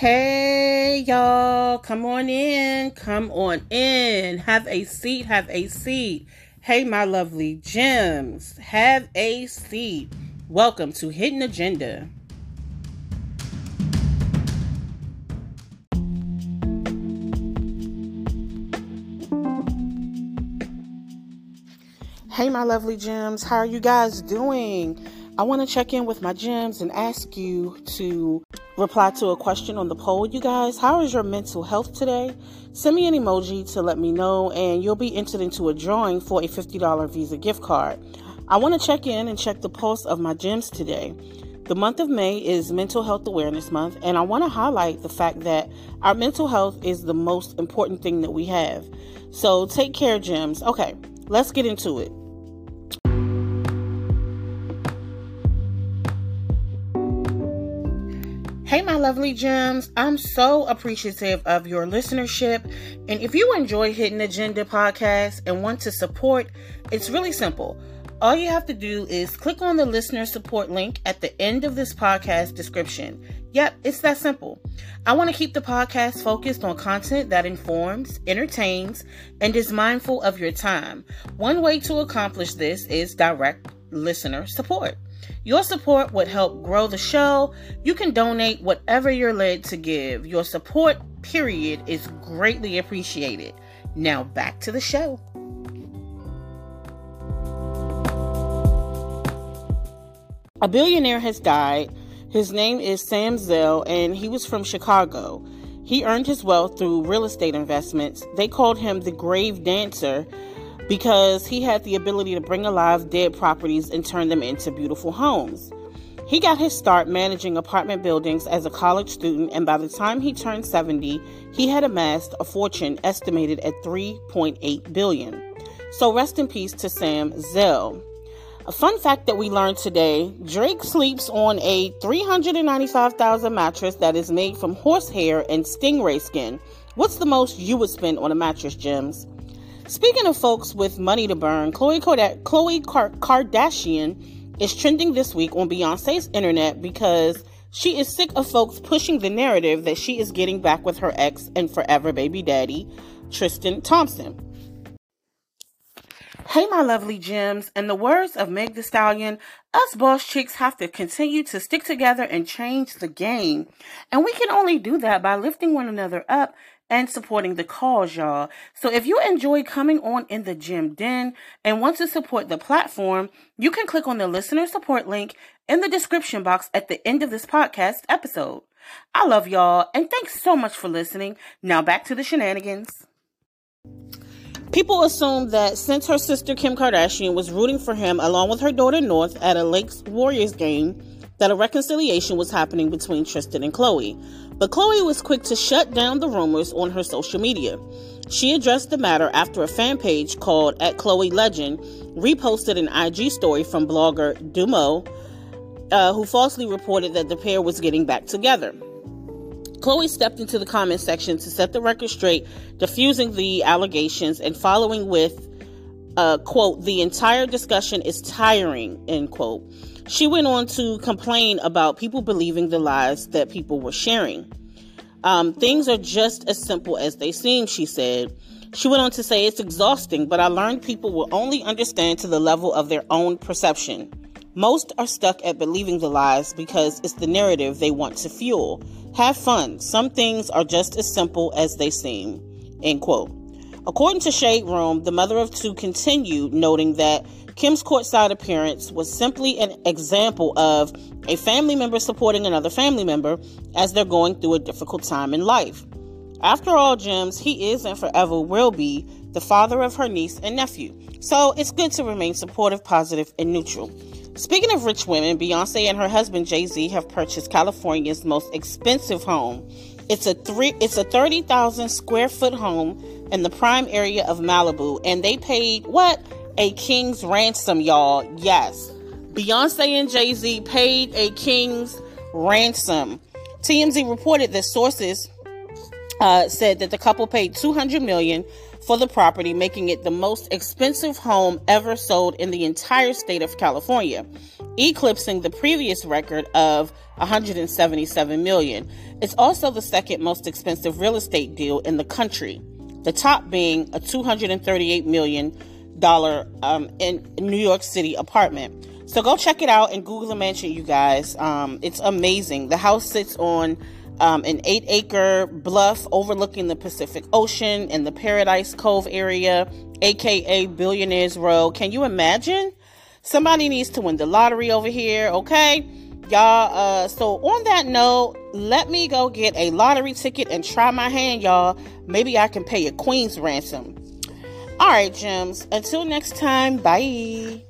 Hey, y'all, come on in, come on in. Have a seat, have a seat. Hey, my lovely gems, have a seat. Welcome to Hidden Agenda. Hey, my lovely gems, how are you guys doing? I want to check in with my gems and ask you to reply to a question on the poll, you guys. How is your mental health today? Send me an emoji to let me know, and you'll be entered into a drawing for a $50 Visa gift card. I want to check in and check the pulse of my gems today. The month of May is Mental Health Awareness Month, and I want to highlight the fact that our mental health is the most important thing that we have. So take care, gems. Okay, let's get into it. Lovely gems. I'm so appreciative of your listenership. And if you enjoy Hidden Agenda podcast and want to support, it's really simple. All you have to do is click on the listener support link at the end of this podcast description. Yep, it's that simple. I want to keep the podcast focused on content that informs, entertains, and is mindful of your time. One way to accomplish this is direct listener support. Your support would help grow the show. You can donate whatever you're led to give. Your support, period, is greatly appreciated. Now back to the show. A billionaire has died. His name is Sam Zell, and he was from Chicago. He earned his wealth through real estate investments. They called him the Grave Dancer because he had the ability to bring alive dead properties and turn them into beautiful homes. He got his start managing apartment buildings as a college student, and by the time he turned 70, he had amassed a fortune estimated at 3.8 billion. So rest in peace to Sam Zell. A fun fact that we learned today Drake sleeps on a 395,000 mattress that is made from horsehair and stingray skin. What's the most you would spend on a mattress, Gems? Speaking of folks with money to burn, Khloe, Khloe Kardashian is trending this week on Beyonce's internet because she is sick of folks pushing the narrative that she is getting back with her ex and forever baby daddy, Tristan Thompson. Hey, my lovely gems. In the words of Meg the Stallion, us boss chicks have to continue to stick together and change the game. And we can only do that by lifting one another up and supporting the cause, y'all. So if you enjoy coming on in the gym den and want to support the platform, you can click on the listener support link in the description box at the end of this podcast episode. I love y'all and thanks so much for listening. Now back to the shenanigans. People assume that since her sister Kim Kardashian was rooting for him along with her daughter North at a Lakers Warriors game, that a reconciliation was happening between Tristan and Khloe, But Khloe was quick to shut down the rumors on her social media. She addressed the matter after a fan page called at Khloe Legend reposted an IG story from blogger Dumo, uh, who falsely reported that the pair was getting back together. Khloe stepped into the comment section to set the record straight, diffusing the allegations and following with, uh, quote, the entire discussion is tiring, end quote. She went on to complain about people believing the lies that people were sharing. Um, things are just as simple as they seem, she said. She went on to say, It's exhausting, but I learned people will only understand to the level of their own perception. Most are stuck at believing the lies because it's the narrative they want to fuel. Have fun. Some things are just as simple as they seem. End quote. According to Shade Room, the mother of two continued, noting that Kim's courtside appearance was simply an example of a family member supporting another family member as they're going through a difficult time in life. After all, gems, he is and forever will be the father of her niece and nephew. So it's good to remain supportive, positive, and neutral. Speaking of rich women, Beyonce and her husband Jay Z have purchased California's most expensive home. It's a three. It's a thirty thousand square foot home in the prime area of Malibu, and they paid what a king's ransom, y'all. Yes. Beyonce and Jay Z paid a king's ransom. TMZ reported that sources uh, said that the couple paid 200 million for the property, making it the most expensive home ever sold in the entire state of California, eclipsing the previous record of 177 million. It's also the second most expensive real estate deal in the country. The top being a 238 million dollar um, in New York City apartment. So go check it out and Google the mansion, you guys. Um, it's amazing. The house sits on um, an eight acre bluff overlooking the Pacific Ocean in the Paradise Cove area, aka Billionaires Row. Can you imagine? Somebody needs to win the lottery over here, okay? Y'all, uh, so on that note, let me go get a lottery ticket and try my hand, y'all. Maybe I can pay a queen's ransom. All right, gems. Until next time, bye.